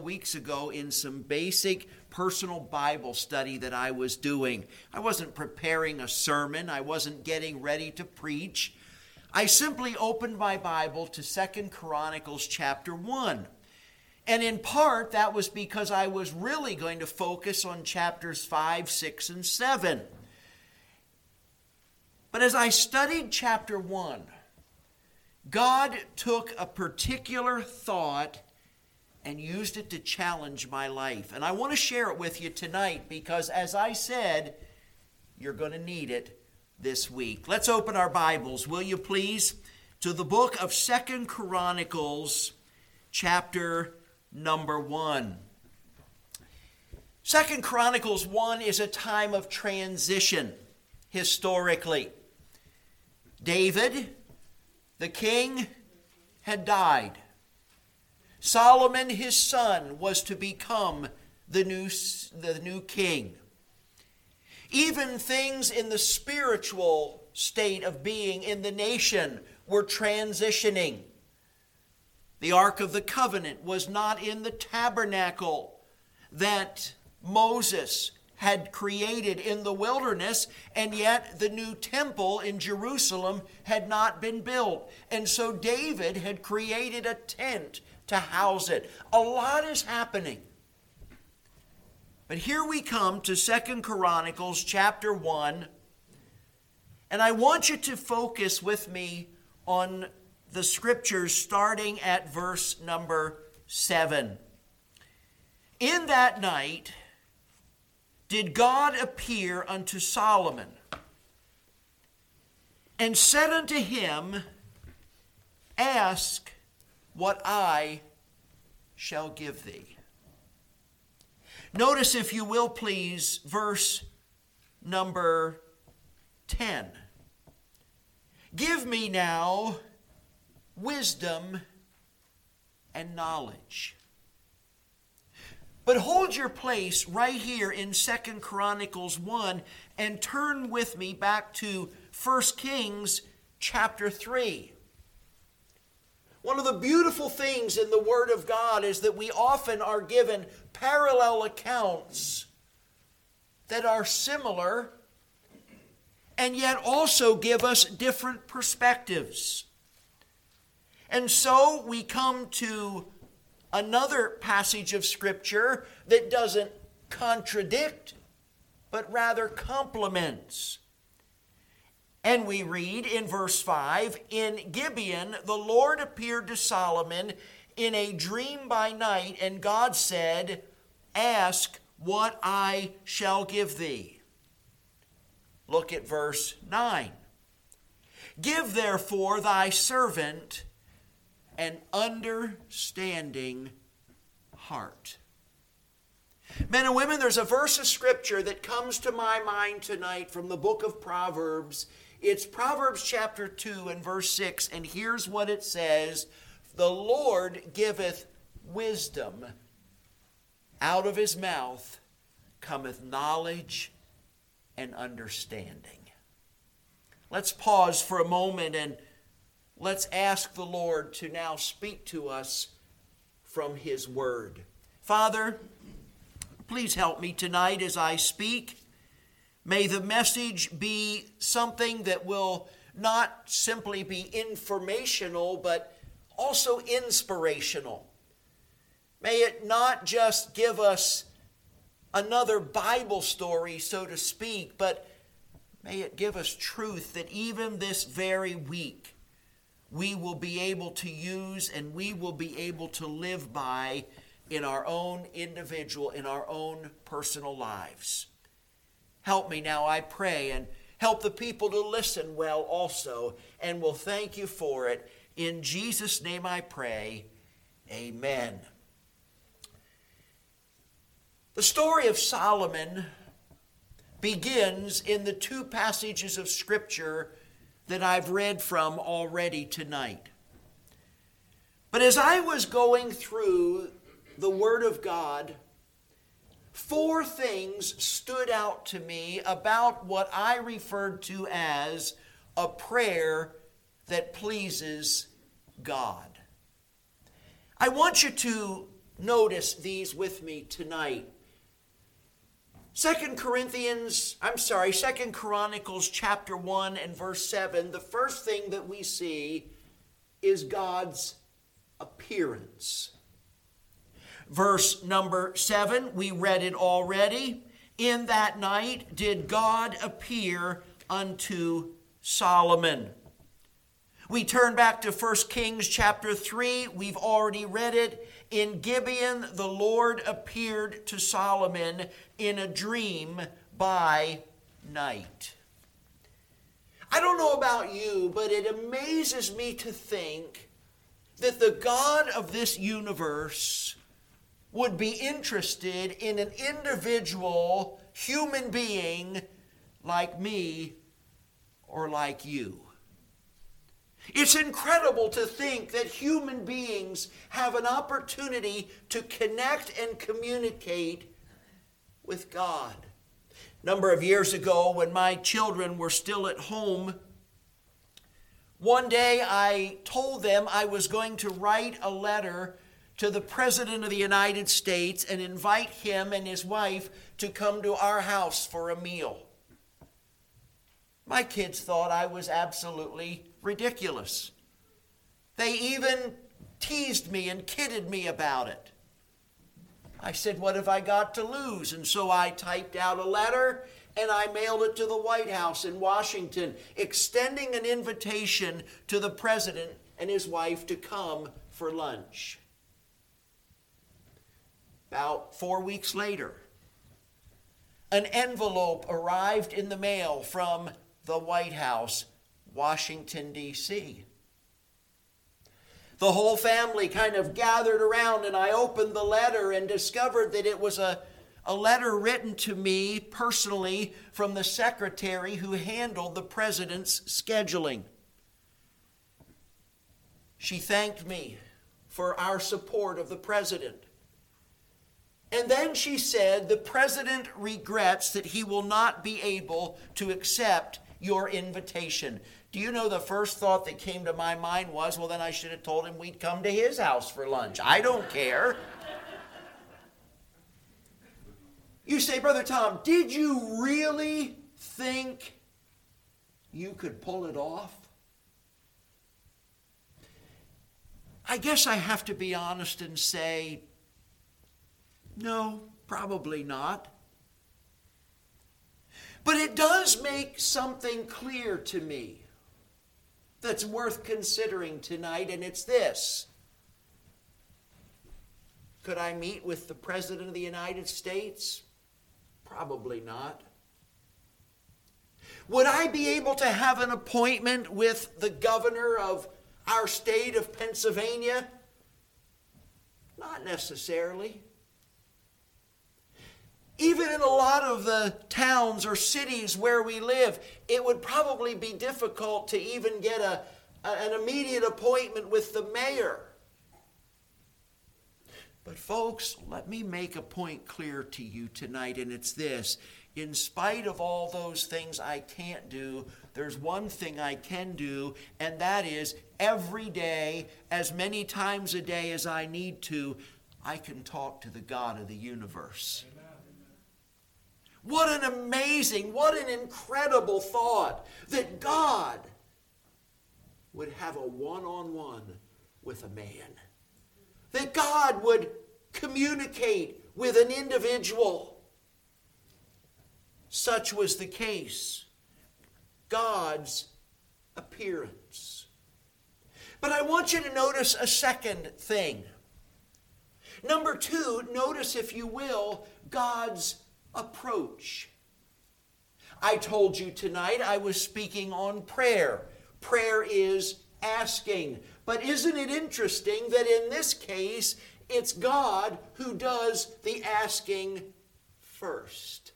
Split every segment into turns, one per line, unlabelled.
weeks ago in some basic personal Bible study that I was doing. I wasn't preparing a sermon, I wasn't getting ready to preach. I simply opened my Bible to Second Chronicles chapter 1. And in part, that was because I was really going to focus on chapters 5, 6, and 7. But as I studied chapter 1, God took a particular thought and used it to challenge my life. And I want to share it with you tonight because, as I said, you're going to need it this week. Let's open our Bibles, will you please, to the book of Second Chronicles, chapter number 1. Second Chronicles 1 is a time of transition historically. David, the king, had died. Solomon, his son, was to become the new, the new king. Even things in the spiritual state of being in the nation were transitioning. The Ark of the Covenant was not in the tabernacle that Moses had created in the wilderness, and yet the new temple in Jerusalem had not been built. And so David had created a tent to house it. A lot is happening. But here we come to Second Chronicles chapter 1. And I want you to focus with me on the scriptures starting at verse number 7. In that night did God appear unto Solomon and said unto him, Ask what I shall give thee. Notice, if you will please, verse number 10. Give me now wisdom and knowledge. But hold your place right here in Second Chronicles 1 and turn with me back to 1 Kings chapter 3. One of the beautiful things in the Word of God is that we often are given parallel accounts that are similar and yet also give us different perspectives. And so we come to another passage of Scripture that doesn't contradict, but rather complements. And we read in verse 5 In Gibeon, the Lord appeared to Solomon in a dream by night, and God said, Ask what I shall give thee. Look at verse 9. Give therefore thy servant an understanding heart. Men and women, there's a verse of scripture that comes to my mind tonight from the book of Proverbs it's Proverbs chapter 2 and verse 6, and here's what it says The Lord giveth wisdom, out of his mouth cometh knowledge and understanding. Let's pause for a moment and let's ask the Lord to now speak to us from his word. Father, please help me tonight as I speak. May the message be something that will not simply be informational, but also inspirational. May it not just give us another Bible story, so to speak, but may it give us truth that even this very week we will be able to use and we will be able to live by in our own individual, in our own personal lives. Help me now, I pray, and help the people to listen well also, and we'll thank you for it. In Jesus' name I pray. Amen. The story of Solomon begins in the two passages of Scripture that I've read from already tonight. But as I was going through the Word of God, four things stood out to me about what I referred to as a prayer that pleases God. I want you to notice these with me tonight. Second Corinthians, I'm sorry, Second Chronicles chapter 1 and verse 7, the first thing that we see is God's appearance. Verse number 7, we read it already. In that night did God appear unto Solomon. We turn back to 1 Kings chapter 3. We've already read it. In Gibeon, the Lord appeared to Solomon in a dream by night. I don't know about you, but it amazes me to think that the God of this universe would be interested in an individual human being like me or like you. It's incredible to think that human beings have an opportunity to connect and communicate with God. A number of years ago, when my children were still at home, one day I told them I was going to write a letter to the President of the United States and invite him and his wife to come to our house for a meal. My kids thought I was absolutely ridiculous. They even teased me and kidded me about it. I said, What have I got to lose? And so I typed out a letter and I mailed it to the White House in Washington, extending an invitation to the president and his wife to come for lunch. About four weeks later, an envelope arrived in the mail from the White House, Washington, D.C. The whole family kind of gathered around, and I opened the letter and discovered that it was a, a letter written to me personally from the secretary who handled the president's scheduling. She thanked me for our support of the president. And then she said, The president regrets that he will not be able to accept your invitation. Do you know the first thought that came to my mind was, well, then I should have told him we'd come to his house for lunch. I don't care. You say, Brother Tom, did you really think you could pull it off? I guess I have to be honest and say, no, probably not. But it does make something clear to me that's worth considering tonight, and it's this. Could I meet with the President of the United States? Probably not. Would I be able to have an appointment with the governor of our state of Pennsylvania? Not necessarily. Even in a lot of the towns or cities where we live, it would probably be difficult to even get a, an immediate appointment with the mayor. But, folks, let me make a point clear to you tonight, and it's this. In spite of all those things I can't do, there's one thing I can do, and that is every day, as many times a day as I need to, I can talk to the God of the universe. What an amazing, what an incredible thought that God would have a one on one with a man. That God would communicate with an individual. Such was the case. God's appearance. But I want you to notice a second thing. Number two, notice, if you will, God's approach. I told you tonight I was speaking on prayer. Prayer is asking. But isn't it interesting that in this case, it's God who does the asking first?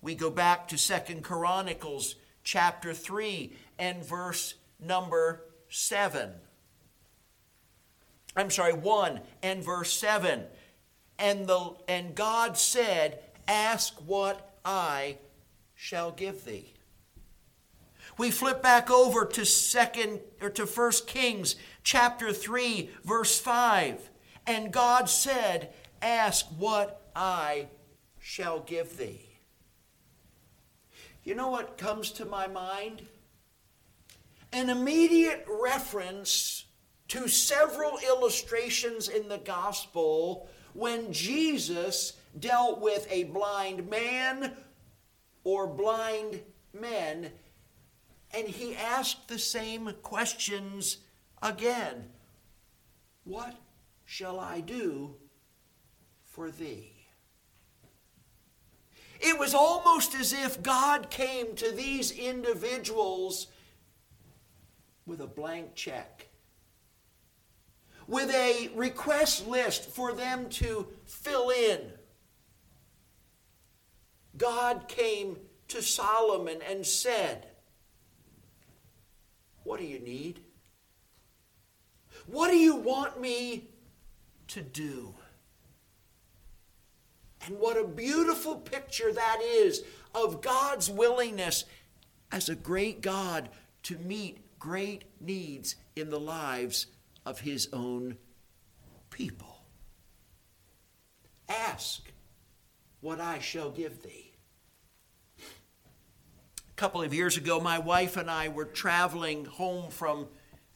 We go back to Second Chronicles chapter 3 and verse number 7. I'm sorry, 1 and verse 7 and, the, and God said, Ask what I shall give thee. We flip back over to second or to First Kings chapter 3 verse 5. And God said, "Ask what I shall give thee." You know what comes to my mind? An immediate reference to several illustrations in the gospel when Jesus dealt with a blind man or blind men, and he asked the same questions again What shall I do for thee? It was almost as if God came to these individuals with a blank check with a request list for them to fill in. God came to Solomon and said, What do you need? What do you want me to do? And what a beautiful picture that is of God's willingness as a great God to meet great needs in the lives of his own people. Ask what I shall give thee. A couple of years ago, my wife and I were traveling home from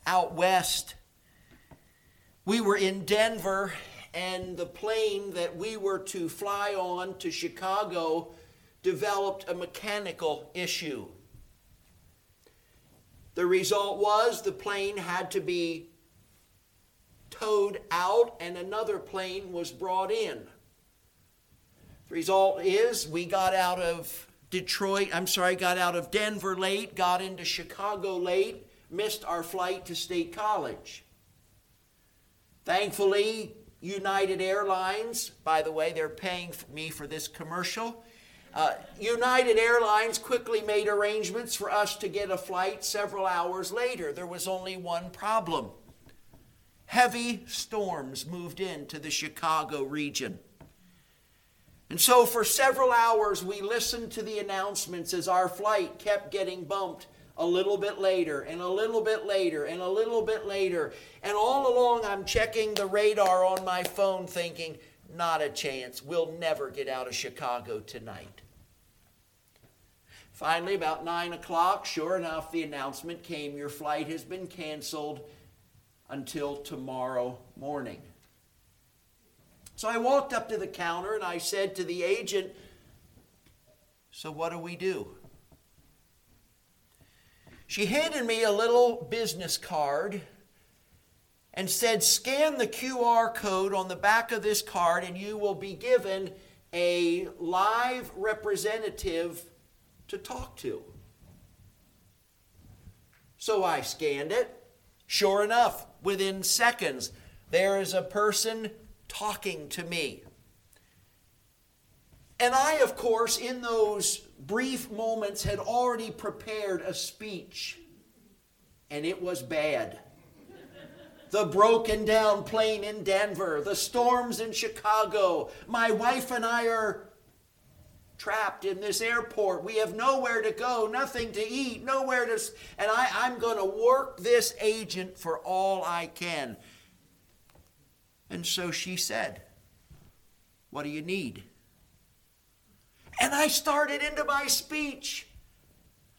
out west. We were in Denver, and the plane that we were to fly on to Chicago developed a mechanical issue. The result was the plane had to be towed out and another plane was brought in. The result is we got out of Detroit, I'm sorry, got out of Denver late, got into Chicago late, missed our flight to State College. Thankfully, United Airlines, by the way, they're paying me for this commercial. Uh, United Airlines quickly made arrangements for us to get a flight several hours later. There was only one problem heavy storms moved into the Chicago region. And so, for several hours, we listened to the announcements as our flight kept getting bumped a little bit later, and a little bit later, and a little bit later. And all along, I'm checking the radar on my phone, thinking, not a chance. We'll never get out of Chicago tonight. Finally, about 9 o'clock, sure enough, the announcement came your flight has been canceled until tomorrow morning. So I walked up to the counter and I said to the agent, So what do we do? She handed me a little business card and said, Scan the QR code on the back of this card and you will be given a live representative to talk to. So I scanned it. Sure enough, within seconds, there is a person talking to me. And I, of course, in those brief moments, had already prepared a speech, and it was bad. the broken down plane in Denver, the storms in Chicago. My wife and I are trapped in this airport. We have nowhere to go, nothing to eat, nowhere to. And I, I'm going to work this agent for all I can. And so she said, What do you need? And I started into my speech.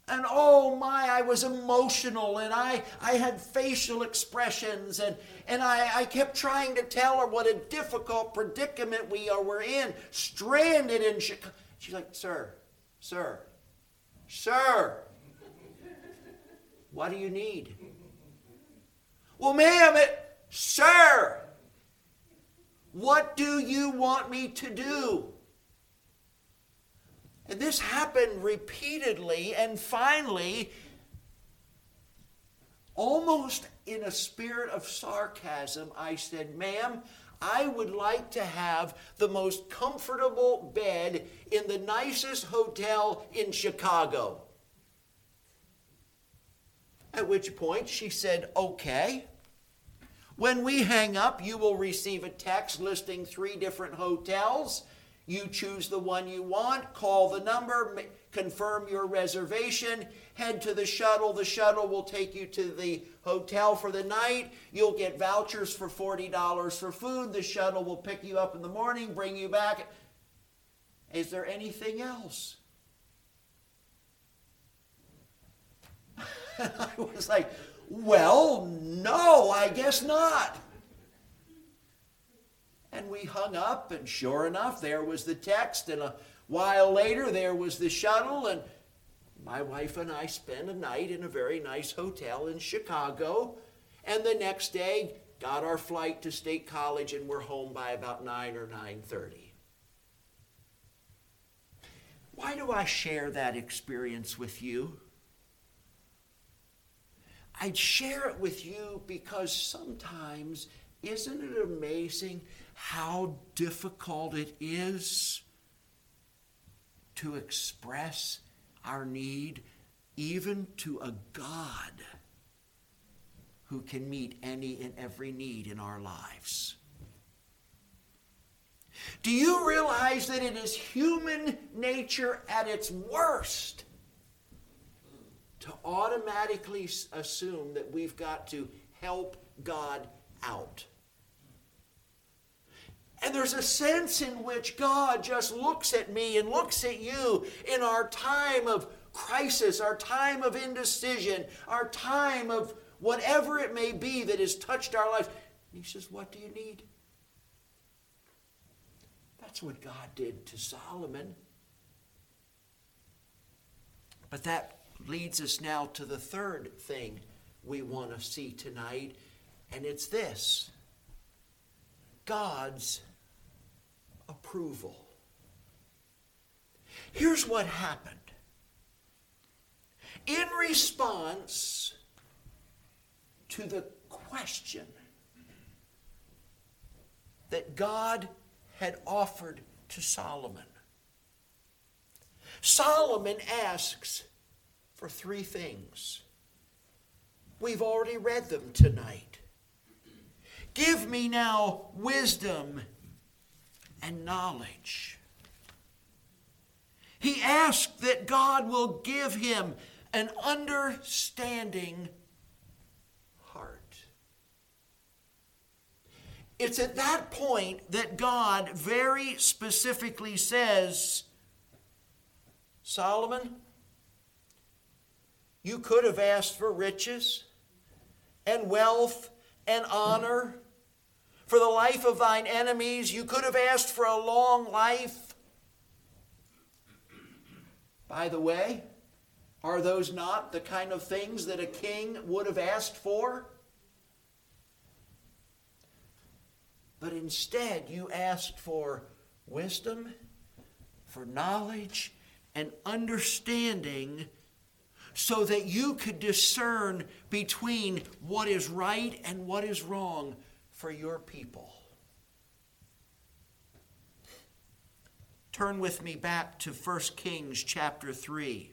And oh my, I was emotional and I, I had facial expressions and, and I, I kept trying to tell her what a difficult predicament we are, we're in, stranded in Chicago. She's like, Sir, sir, sir, what do you need? Well, ma'am, it, sir, what do you want me to do? And this happened repeatedly, and finally, almost in a spirit of sarcasm, I said, Ma'am, I would like to have the most comfortable bed in the nicest hotel in Chicago. At which point she said, Okay. When we hang up, you will receive a text listing three different hotels. You choose the one you want, call the number, confirm your reservation, head to the shuttle. The shuttle will take you to the hotel for the night. You'll get vouchers for $40 for food. The shuttle will pick you up in the morning, bring you back. Is there anything else? I was like, well, no, I guess not. And we hung up, and sure enough, there was the text, and a while later, there was the shuttle, and my wife and I spent a night in a very nice hotel in Chicago, and the next day got our flight to State College, and we're home by about 9 or 9.30. Why do I share that experience with you? I'd share it with you because sometimes, isn't it amazing how difficult it is to express our need even to a God who can meet any and every need in our lives? Do you realize that it is human nature at its worst to automatically assume that we've got to help God out. And there's a sense in which God just looks at me and looks at you in our time of crisis, our time of indecision, our time of whatever it may be that has touched our lives. And He says, What do you need? That's what God did to Solomon. But that leads us now to the third thing we want to see tonight, and it's this God's approval. Here's what happened. In response to the question that God had offered to Solomon, Solomon asks, for three things. We've already read them tonight. Give me now wisdom and knowledge. He asked that God will give him an understanding heart. It's at that point that God very specifically says, Solomon, you could have asked for riches and wealth and honor. Life of thine enemies, you could have asked for a long life. By the way, are those not the kind of things that a king would have asked for? But instead, you asked for wisdom, for knowledge, and understanding so that you could discern between what is right and what is wrong for your people. Turn with me back to 1 Kings chapter 3.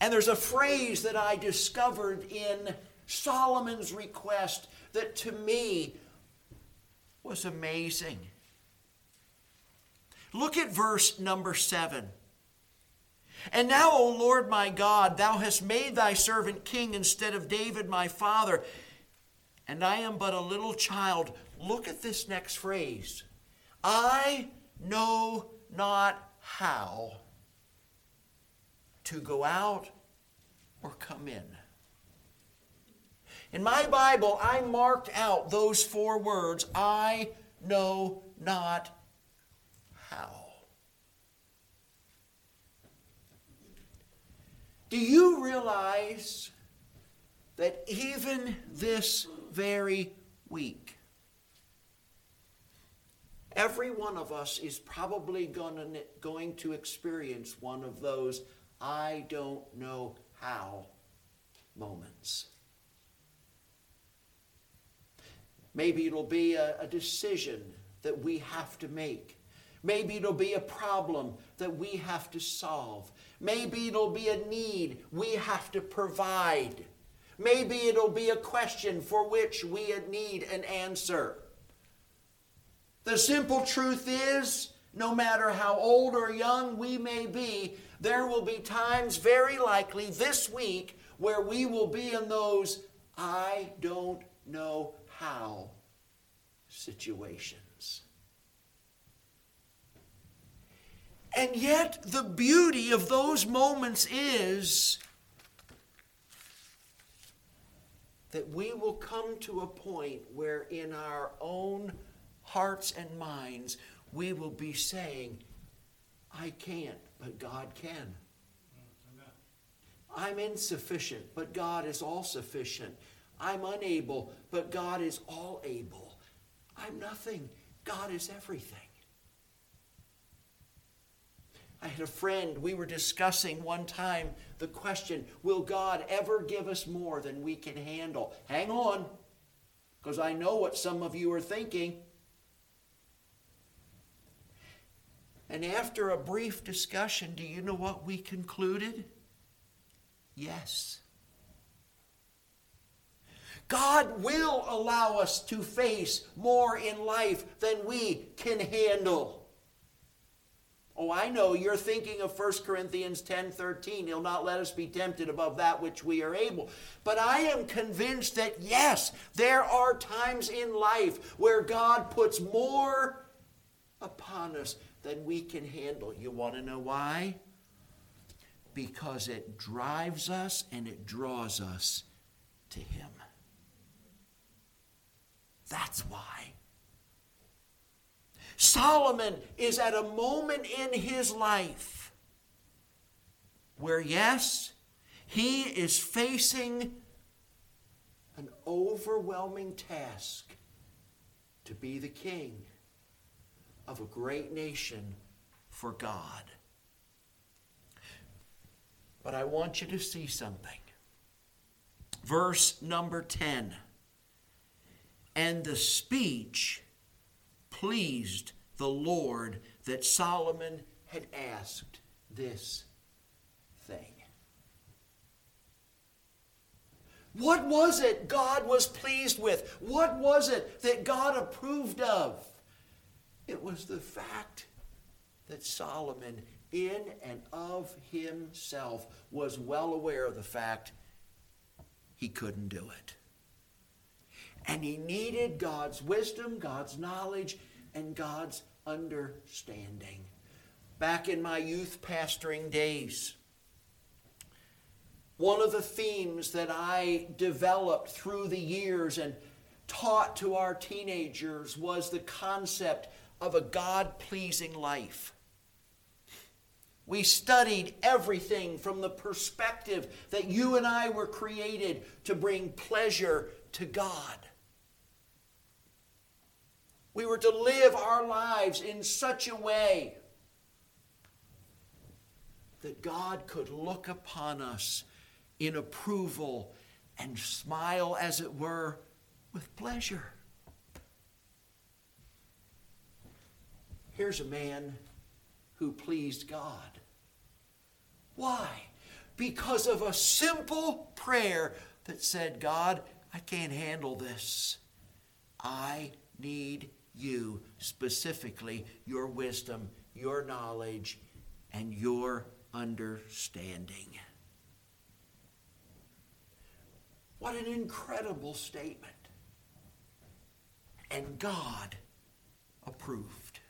And there's a phrase that I discovered in Solomon's request that to me was amazing. Look at verse number 7. And now, O Lord my God, thou hast made thy servant king instead of David my father, and I am but a little child. Look at this next phrase I know not how to go out or come in. In my Bible, I marked out those four words I know not how. Do you realize that even this very week. every one of us is probably gonna, going to experience one of those I don't know how moments? Maybe it'll be a, a decision that we have to make. Maybe it'll be a problem that we have to solve. Maybe it'll be a need we have to provide. Maybe it'll be a question for which we need an answer. The simple truth is no matter how old or young we may be, there will be times, very likely this week, where we will be in those I don't know how situations. And yet, the beauty of those moments is that we will come to a point where, in our own hearts and minds, we will be saying, I can't, but God can. I'm insufficient, but God is all sufficient. I'm unable, but God is all able. I'm nothing, God is everything. I had a friend, we were discussing one time the question Will God ever give us more than we can handle? Hang on, because I know what some of you are thinking. And after a brief discussion, do you know what we concluded? Yes. God will allow us to face more in life than we can handle. Oh, I know you're thinking of 1 Corinthians 10 13. He'll not let us be tempted above that which we are able. But I am convinced that yes, there are times in life where God puts more upon us than we can handle. You want to know why? Because it drives us and it draws us to Him. That's why. Solomon is at a moment in his life where, yes, he is facing an overwhelming task to be the king of a great nation for God. But I want you to see something. Verse number 10 And the speech pleased the Lord that Solomon had asked this thing. What was it God was pleased with? What was it that God approved of? It was the fact that Solomon, in and of himself, was well aware of the fact he couldn't do it. And he needed God's wisdom, God's knowledge, and God's understanding. Back in my youth pastoring days, one of the themes that I developed through the years and taught to our teenagers was the concept of a God pleasing life. We studied everything from the perspective that you and I were created to bring pleasure to God. We were to live our lives in such a way that God could look upon us in approval and smile, as it were, with pleasure. Here's a man who pleased God. Why? Because of a simple prayer that said, God, I can't handle this. I need you, specifically your wisdom, your knowledge, and your understanding. What an incredible statement. And God approved.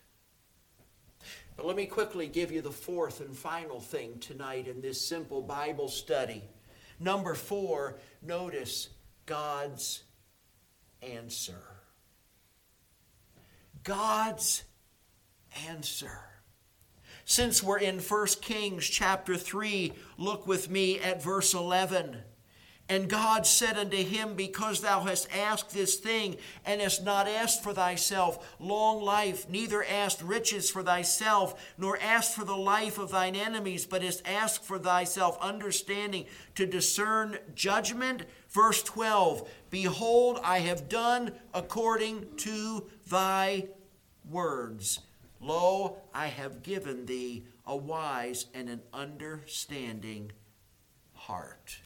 But let me quickly give you the fourth and final thing tonight in this simple Bible study. Number four, notice God's answer. God's answer. Since we're in 1 Kings chapter 3, look with me at verse 11. And God said unto him, Because thou hast asked this thing, and hast not asked for thyself long life, neither asked riches for thyself, nor asked for the life of thine enemies, but hast asked for thyself understanding to discern judgment. Verse 12 Behold, I have done according to thy words. Lo, I have given thee a wise and an understanding heart.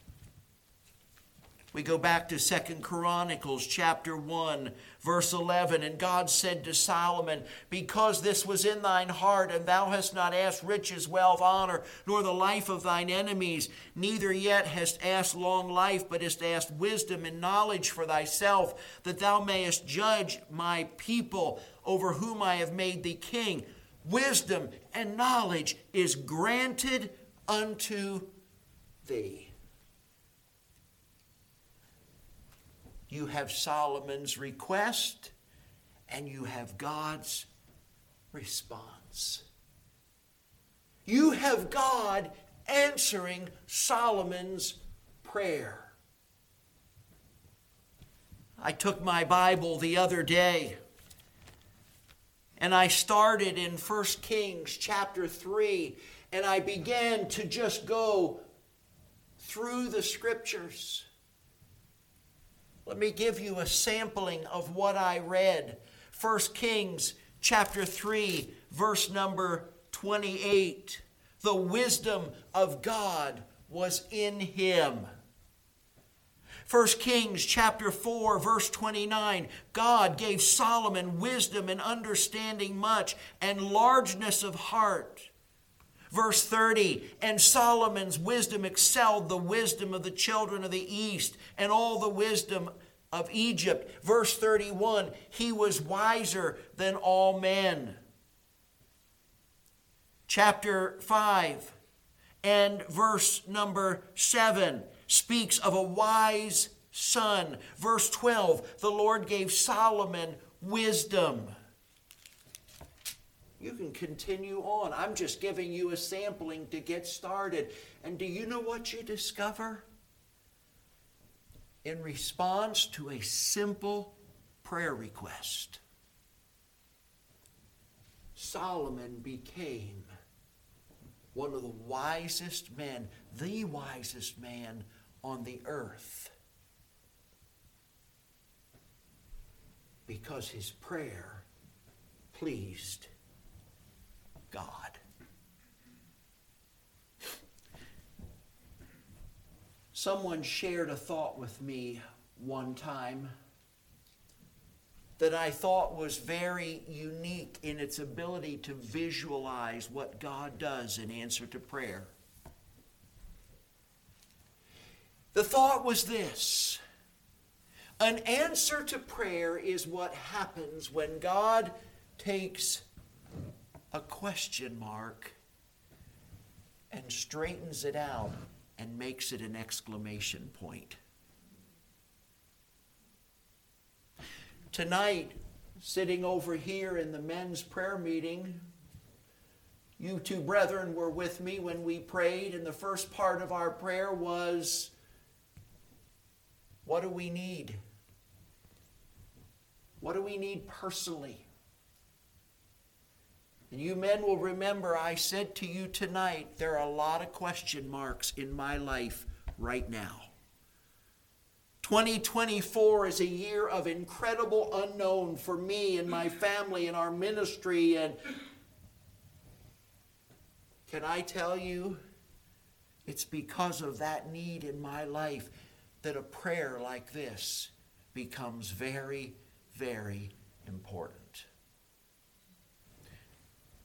We go back to Second Chronicles chapter 1, verse 11. And God said to Solomon, Because this was in thine heart, and thou hast not asked riches, wealth, honor, nor the life of thine enemies, neither yet hast asked long life, but hast asked wisdom and knowledge for thyself, that thou mayest judge my people over whom I have made thee king. Wisdom and knowledge is granted unto thee. You have Solomon's request and you have God's response. You have God answering Solomon's prayer. I took my Bible the other day and I started in 1 Kings chapter 3 and I began to just go through the scriptures. Let me give you a sampling of what I read. 1 Kings chapter 3, verse number 28. The wisdom of God was in him. 1 Kings chapter 4 verse 29 God gave Solomon wisdom and understanding much and largeness of heart. Verse 30 And Solomon's wisdom excelled the wisdom of the children of the east and all the wisdom of Egypt. Verse 31 He was wiser than all men. Chapter 5 and verse number 7 speaks of a wise son. Verse 12 The Lord gave Solomon wisdom. You can continue on. I'm just giving you a sampling to get started. And do you know what you discover? In response to a simple prayer request, Solomon became one of the wisest men, the wisest man on the earth. Because his prayer pleased God. Someone shared a thought with me one time that I thought was very unique in its ability to visualize what God does in answer to prayer. The thought was this An answer to prayer is what happens when God takes a question mark and straightens it out and makes it an exclamation point. Tonight, sitting over here in the men's prayer meeting, you two brethren were with me when we prayed, and the first part of our prayer was what do we need? What do we need personally? And you men will remember I said to you tonight there are a lot of question marks in my life right now. 2024 is a year of incredible unknown for me and my family and our ministry. And can I tell you, it's because of that need in my life that a prayer like this becomes very, very important.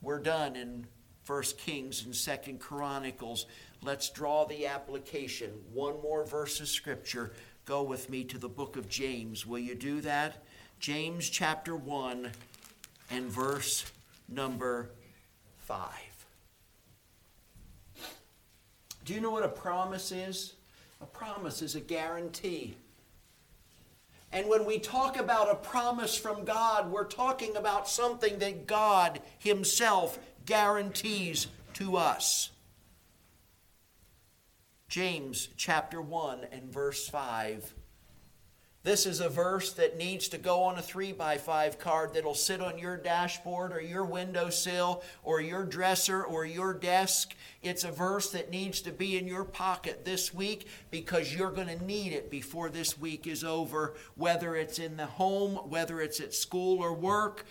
We're done in 1 Kings and 2 Chronicles. Let's draw the application. One more verse of scripture. Go with me to the book of James. Will you do that? James chapter 1 and verse number 5. Do you know what a promise is? A promise is a guarantee. And when we talk about a promise from God, we're talking about something that God Himself guarantees to us. James chapter 1 and verse 5 this is a verse that needs to go on a 3 by 5 card that'll sit on your dashboard or your windowsill or your dresser or your desk. It's a verse that needs to be in your pocket this week because you're going to need it before this week is over, whether it's in the home, whether it's at school or work.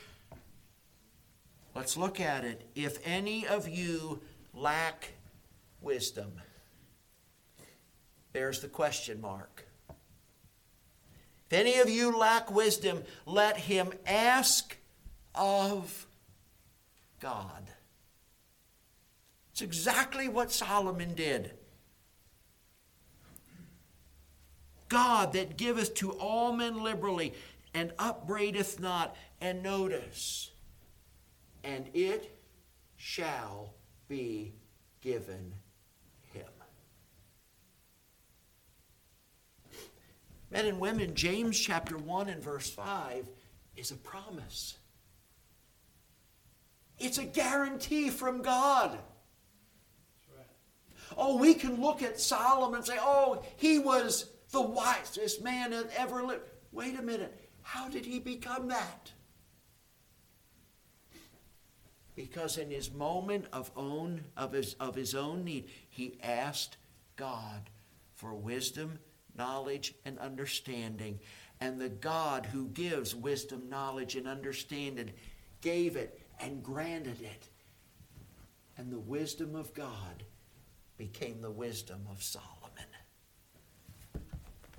Let's look at it. If any of you lack wisdom, there's the question mark. If any of you lack wisdom, let him ask of God. It's exactly what Solomon did. God that giveth to all men liberally and upbraideth not. And notice, and it shall be given him. Men and women, James chapter 1 and verse 5 is a promise. It's a guarantee from God. Oh, we can look at Solomon and say, oh, he was the wisest man that ever lived. Wait a minute. How did he become that? Because in his moment of own of his of his own need, he asked God for wisdom, knowledge, and understanding. And the God who gives wisdom, knowledge, and understanding gave it and granted it. And the wisdom of God became the wisdom of Solomon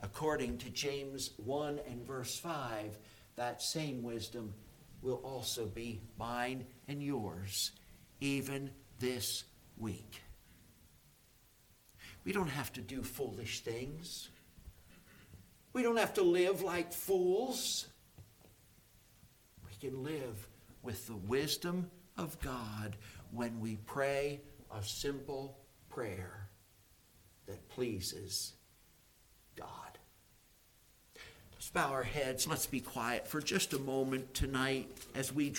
according to James 1 and verse 5, that same wisdom will also be mine and yours, even this week. We don't have to do foolish things. We don't have to live like fools. We can live with the wisdom of God when we pray a simple prayer that pleases God. Let's bow our heads. Let's be quiet for just a moment tonight as we